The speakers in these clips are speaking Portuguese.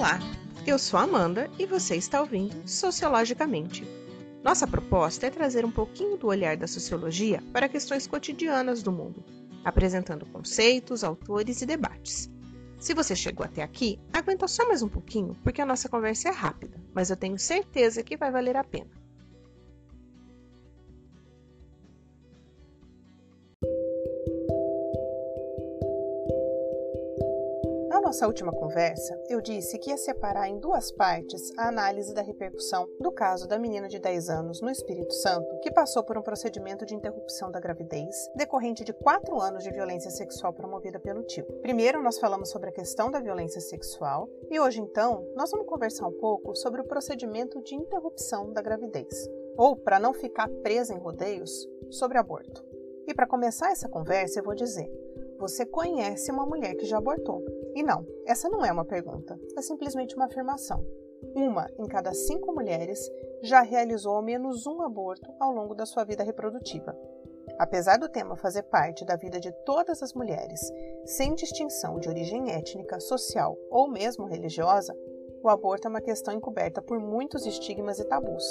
Olá, eu sou Amanda e você está ouvindo Sociologicamente. Nossa proposta é trazer um pouquinho do olhar da sociologia para questões cotidianas do mundo, apresentando conceitos, autores e debates. Se você chegou até aqui, aguenta só mais um pouquinho, porque a nossa conversa é rápida, mas eu tenho certeza que vai valer a pena. Nossa última conversa, eu disse que ia separar em duas partes a análise da repercussão do caso da menina de 10 anos no Espírito Santo, que passou por um procedimento de interrupção da gravidez decorrente de 4 anos de violência sexual promovida pelo tio. Primeiro, nós falamos sobre a questão da violência sexual e hoje, então, nós vamos conversar um pouco sobre o procedimento de interrupção da gravidez. Ou, para não ficar presa em rodeios, sobre aborto. E para começar essa conversa, eu vou dizer: você conhece uma mulher que já abortou? E não, essa não é uma pergunta, é simplesmente uma afirmação. Uma em cada cinco mulheres já realizou ao menos um aborto ao longo da sua vida reprodutiva. Apesar do tema fazer parte da vida de todas as mulheres, sem distinção de origem étnica, social ou mesmo religiosa, o aborto é uma questão encoberta por muitos estigmas e tabus,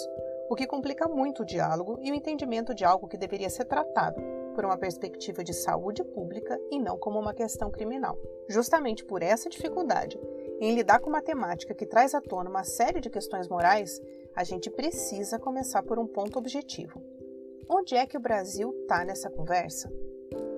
o que complica muito o diálogo e o entendimento de algo que deveria ser tratado por uma perspectiva de saúde pública e não como uma questão criminal. Justamente por essa dificuldade em lidar com uma temática que traz à tona uma série de questões morais, a gente precisa começar por um ponto objetivo. Onde é que o Brasil está nessa conversa?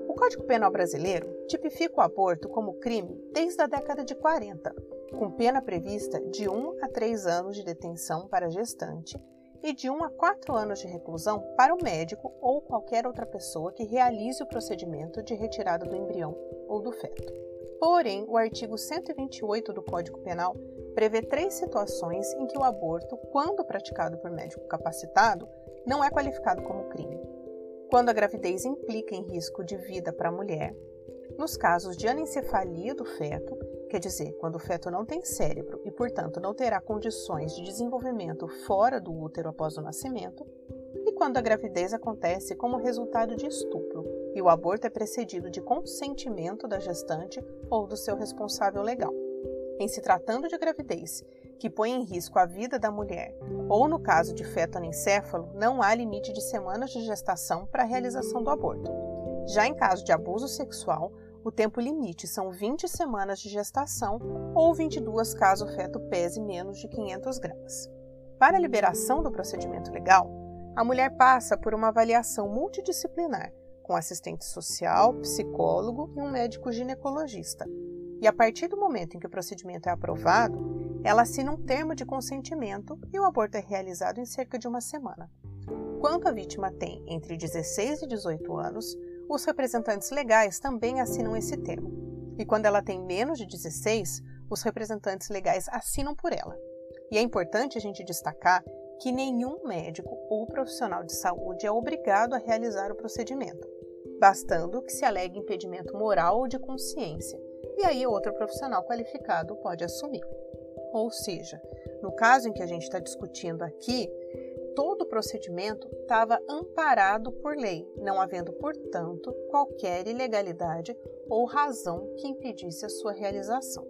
O Código Penal brasileiro tipifica o aborto como crime desde a década de 40, com pena prevista de 1 a 3 anos de detenção para gestante e de 1 a 4 anos de reclusão para o médico ou qualquer outra pessoa que realize o procedimento de retirada do embrião ou do feto. Porém, o artigo 128 do Código Penal prevê três situações em que o aborto, quando praticado por médico capacitado, não é qualificado como crime. Quando a gravidez implica em risco de vida para a mulher, nos casos de anencefalia do feto Quer dizer, quando o feto não tem cérebro e, portanto, não terá condições de desenvolvimento fora do útero após o nascimento, e quando a gravidez acontece como resultado de estupro e o aborto é precedido de consentimento da gestante ou do seu responsável legal. Em se tratando de gravidez que põe em risco a vida da mulher, ou no caso de feto anencéfalo, não há limite de semanas de gestação para a realização do aborto. Já em caso de abuso sexual, o tempo limite são 20 semanas de gestação ou 22 caso o feto pese menos de 500 gramas. Para a liberação do procedimento legal, a mulher passa por uma avaliação multidisciplinar, com assistente social, psicólogo e um médico ginecologista. E a partir do momento em que o procedimento é aprovado, ela assina um termo de consentimento e o aborto é realizado em cerca de uma semana. Quando a vítima tem entre 16 e 18 anos, os representantes legais também assinam esse termo. E quando ela tem menos de 16, os representantes legais assinam por ela. E é importante a gente destacar que nenhum médico ou profissional de saúde é obrigado a realizar o procedimento, bastando que se alegue impedimento moral ou de consciência, e aí outro profissional qualificado pode assumir. Ou seja, no caso em que a gente está discutindo aqui, todo o procedimento estava amparado por lei, não havendo, portanto, qualquer ilegalidade ou razão que impedisse a sua realização.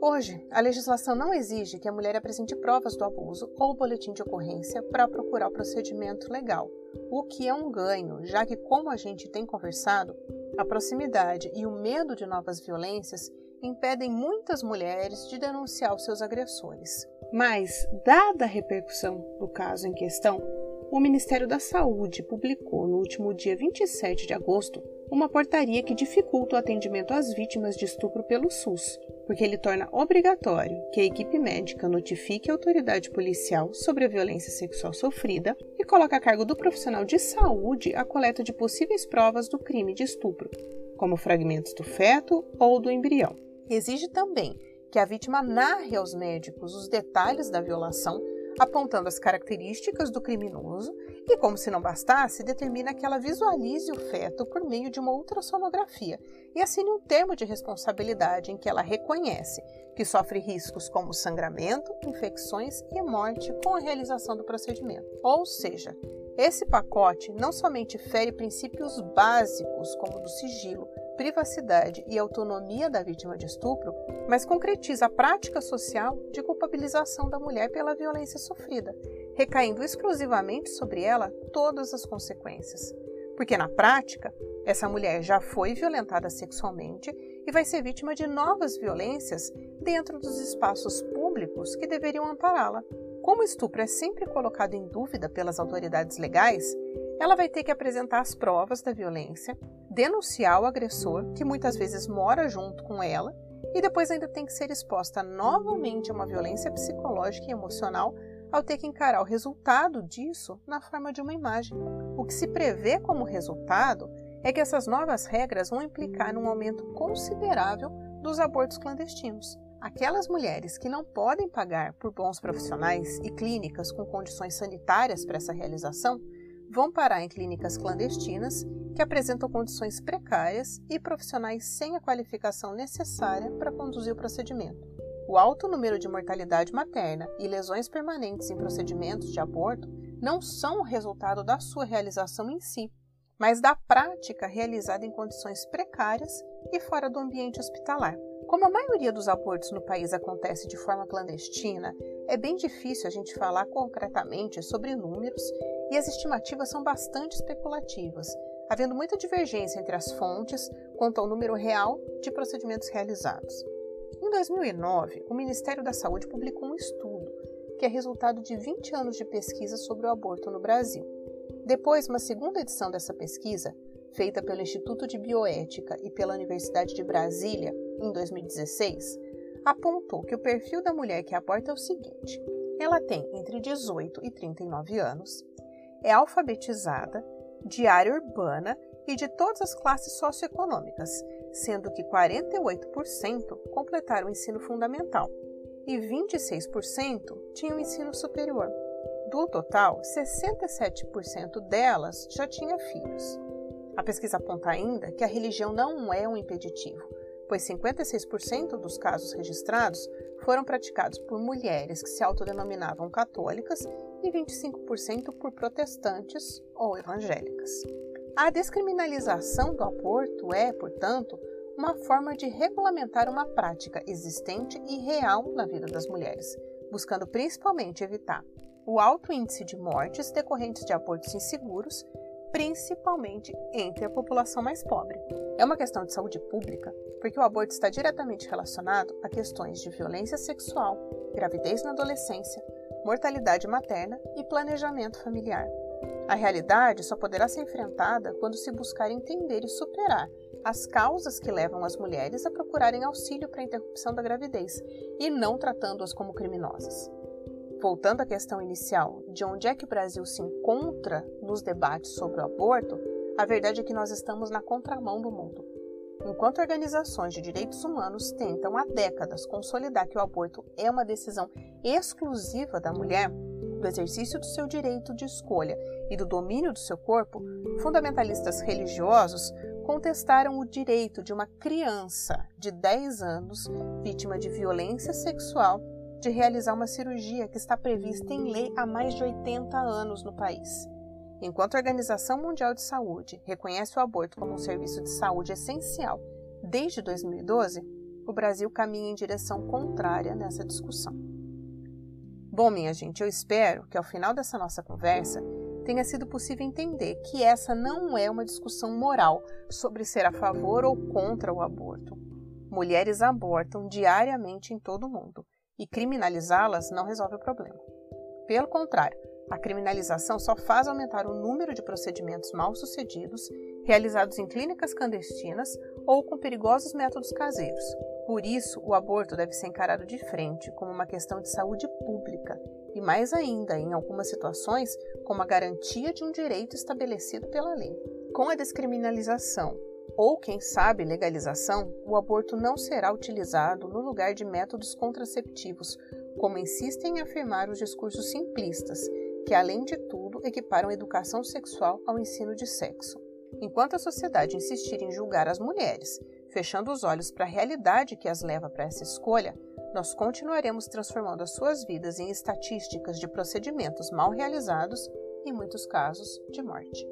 Hoje, a legislação não exige que a mulher apresente provas do abuso ou boletim de ocorrência para procurar o procedimento legal, o que é um ganho, já que, como a gente tem conversado, a proximidade e o medo de novas violências impedem muitas mulheres de denunciar os seus agressores. Mas, dada a repercussão do caso em questão, o Ministério da Saúde publicou no último dia 27 de agosto uma portaria que dificulta o atendimento às vítimas de estupro pelo SUS, porque ele torna obrigatório que a equipe médica notifique a autoridade policial sobre a violência sexual sofrida e coloca a cargo do profissional de saúde a coleta de possíveis provas do crime de estupro, como fragmentos do feto ou do embrião. Exige também que a vítima narre aos médicos os detalhes da violação, apontando as características do criminoso e, como se não bastasse, determina que ela visualize o feto por meio de uma ultrassonografia e assine um termo de responsabilidade em que ela reconhece que sofre riscos como sangramento, infecções e morte com a realização do procedimento. Ou seja, esse pacote não somente fere princípios básicos como o do sigilo, privacidade e autonomia da vítima de estupro, mas concretiza a prática social de culpabilização da mulher pela violência sofrida, recaindo exclusivamente sobre ela todas as consequências. Porque na prática, essa mulher já foi violentada sexualmente e vai ser vítima de novas violências dentro dos espaços públicos que deveriam ampará-la. Como o estupro é sempre colocado em dúvida pelas autoridades legais, ela vai ter que apresentar as provas da violência, denunciar o agressor, que muitas vezes mora junto com ela, e depois ainda tem que ser exposta novamente a uma violência psicológica e emocional ao ter que encarar o resultado disso na forma de uma imagem. O que se prevê como resultado é que essas novas regras vão implicar num aumento considerável dos abortos clandestinos. Aquelas mulheres que não podem pagar por bons profissionais e clínicas com condições sanitárias para essa realização vão parar em clínicas clandestinas que apresentam condições precárias e profissionais sem a qualificação necessária para conduzir o procedimento. O alto número de mortalidade materna e lesões permanentes em procedimentos de aborto não são o resultado da sua realização em si, mas da prática realizada em condições precárias e fora do ambiente hospitalar. Como a maioria dos abortos no país acontece de forma clandestina, é bem difícil a gente falar concretamente sobre números e as estimativas são bastante especulativas, havendo muita divergência entre as fontes quanto ao número real de procedimentos realizados. Em 2009, o Ministério da Saúde publicou um estudo que é resultado de 20 anos de pesquisa sobre o aborto no Brasil. Depois, uma segunda edição dessa pesquisa, feita pelo Instituto de Bioética e pela Universidade de Brasília em 2016, apontou que o perfil da mulher que aborta é o seguinte: ela tem entre 18 e 39 anos, é alfabetizada, de área urbana e de todas as classes socioeconômicas, sendo que 48% completaram o ensino fundamental e 26% tinham ensino superior. Do total, 67% delas já tinha filhos. A pesquisa aponta ainda que a religião não é um impeditivo, pois 56% dos casos registrados foram praticados por mulheres que se autodenominavam católicas e 25% por protestantes ou evangélicas. A descriminalização do aborto é, portanto, uma forma de regulamentar uma prática existente e real na vida das mulheres, buscando principalmente evitar o alto índice de mortes decorrentes de abortos inseguros, principalmente entre a população mais pobre. É uma questão de saúde pública, porque o aborto está diretamente relacionado a questões de violência sexual, gravidez na adolescência, mortalidade materna e planejamento familiar. A realidade só poderá ser enfrentada quando se buscar entender e superar as causas que levam as mulheres a procurarem auxílio para a interrupção da gravidez e não tratando-as como criminosas. Voltando à questão inicial de onde é que o Brasil se encontra nos debates sobre o aborto, a verdade é que nós estamos na contramão do mundo. Enquanto organizações de direitos humanos tentam há décadas consolidar que o aborto é uma decisão exclusiva da mulher, do exercício do seu direito de escolha e do domínio do seu corpo, fundamentalistas religiosos contestaram o direito de uma criança de 10 anos, vítima de violência sexual, de realizar uma cirurgia que está prevista em lei há mais de 80 anos no país. Enquanto a Organização Mundial de Saúde reconhece o aborto como um serviço de saúde essencial desde 2012, o Brasil caminha em direção contrária nessa discussão. Bom, minha gente, eu espero que ao final dessa nossa conversa tenha sido possível entender que essa não é uma discussão moral sobre ser a favor ou contra o aborto. Mulheres abortam diariamente em todo o mundo e criminalizá-las não resolve o problema. Pelo contrário, a criminalização só faz aumentar o número de procedimentos mal sucedidos realizados em clínicas clandestinas ou com perigosos métodos caseiros, por isso, o aborto deve ser encarado de frente como uma questão de saúde pública e, mais ainda, em algumas situações, como a garantia de um direito estabelecido pela lei. Com a descriminalização ou, quem sabe, legalização, o aborto não será utilizado no lugar de métodos contraceptivos, como insistem em afirmar os discursos simplistas, que, além de tudo, equiparam educação sexual ao ensino de sexo. Enquanto a sociedade insistir em julgar as mulheres, fechando os olhos para a realidade que as leva para essa escolha, nós continuaremos transformando as suas vidas em estatísticas de procedimentos mal realizados, em muitos casos de morte.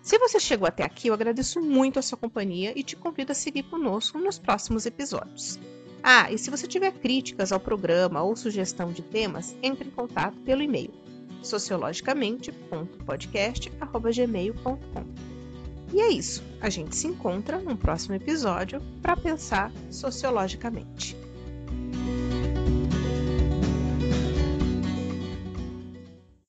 Se você chegou até aqui, eu agradeço muito a sua companhia e te convido a seguir conosco nos próximos episódios. Ah, e se você tiver críticas ao programa ou sugestão de temas, entre em contato pelo e-mail sociologicamente.podcast.gmail.com. E é isso. A gente se encontra no próximo episódio para pensar sociologicamente.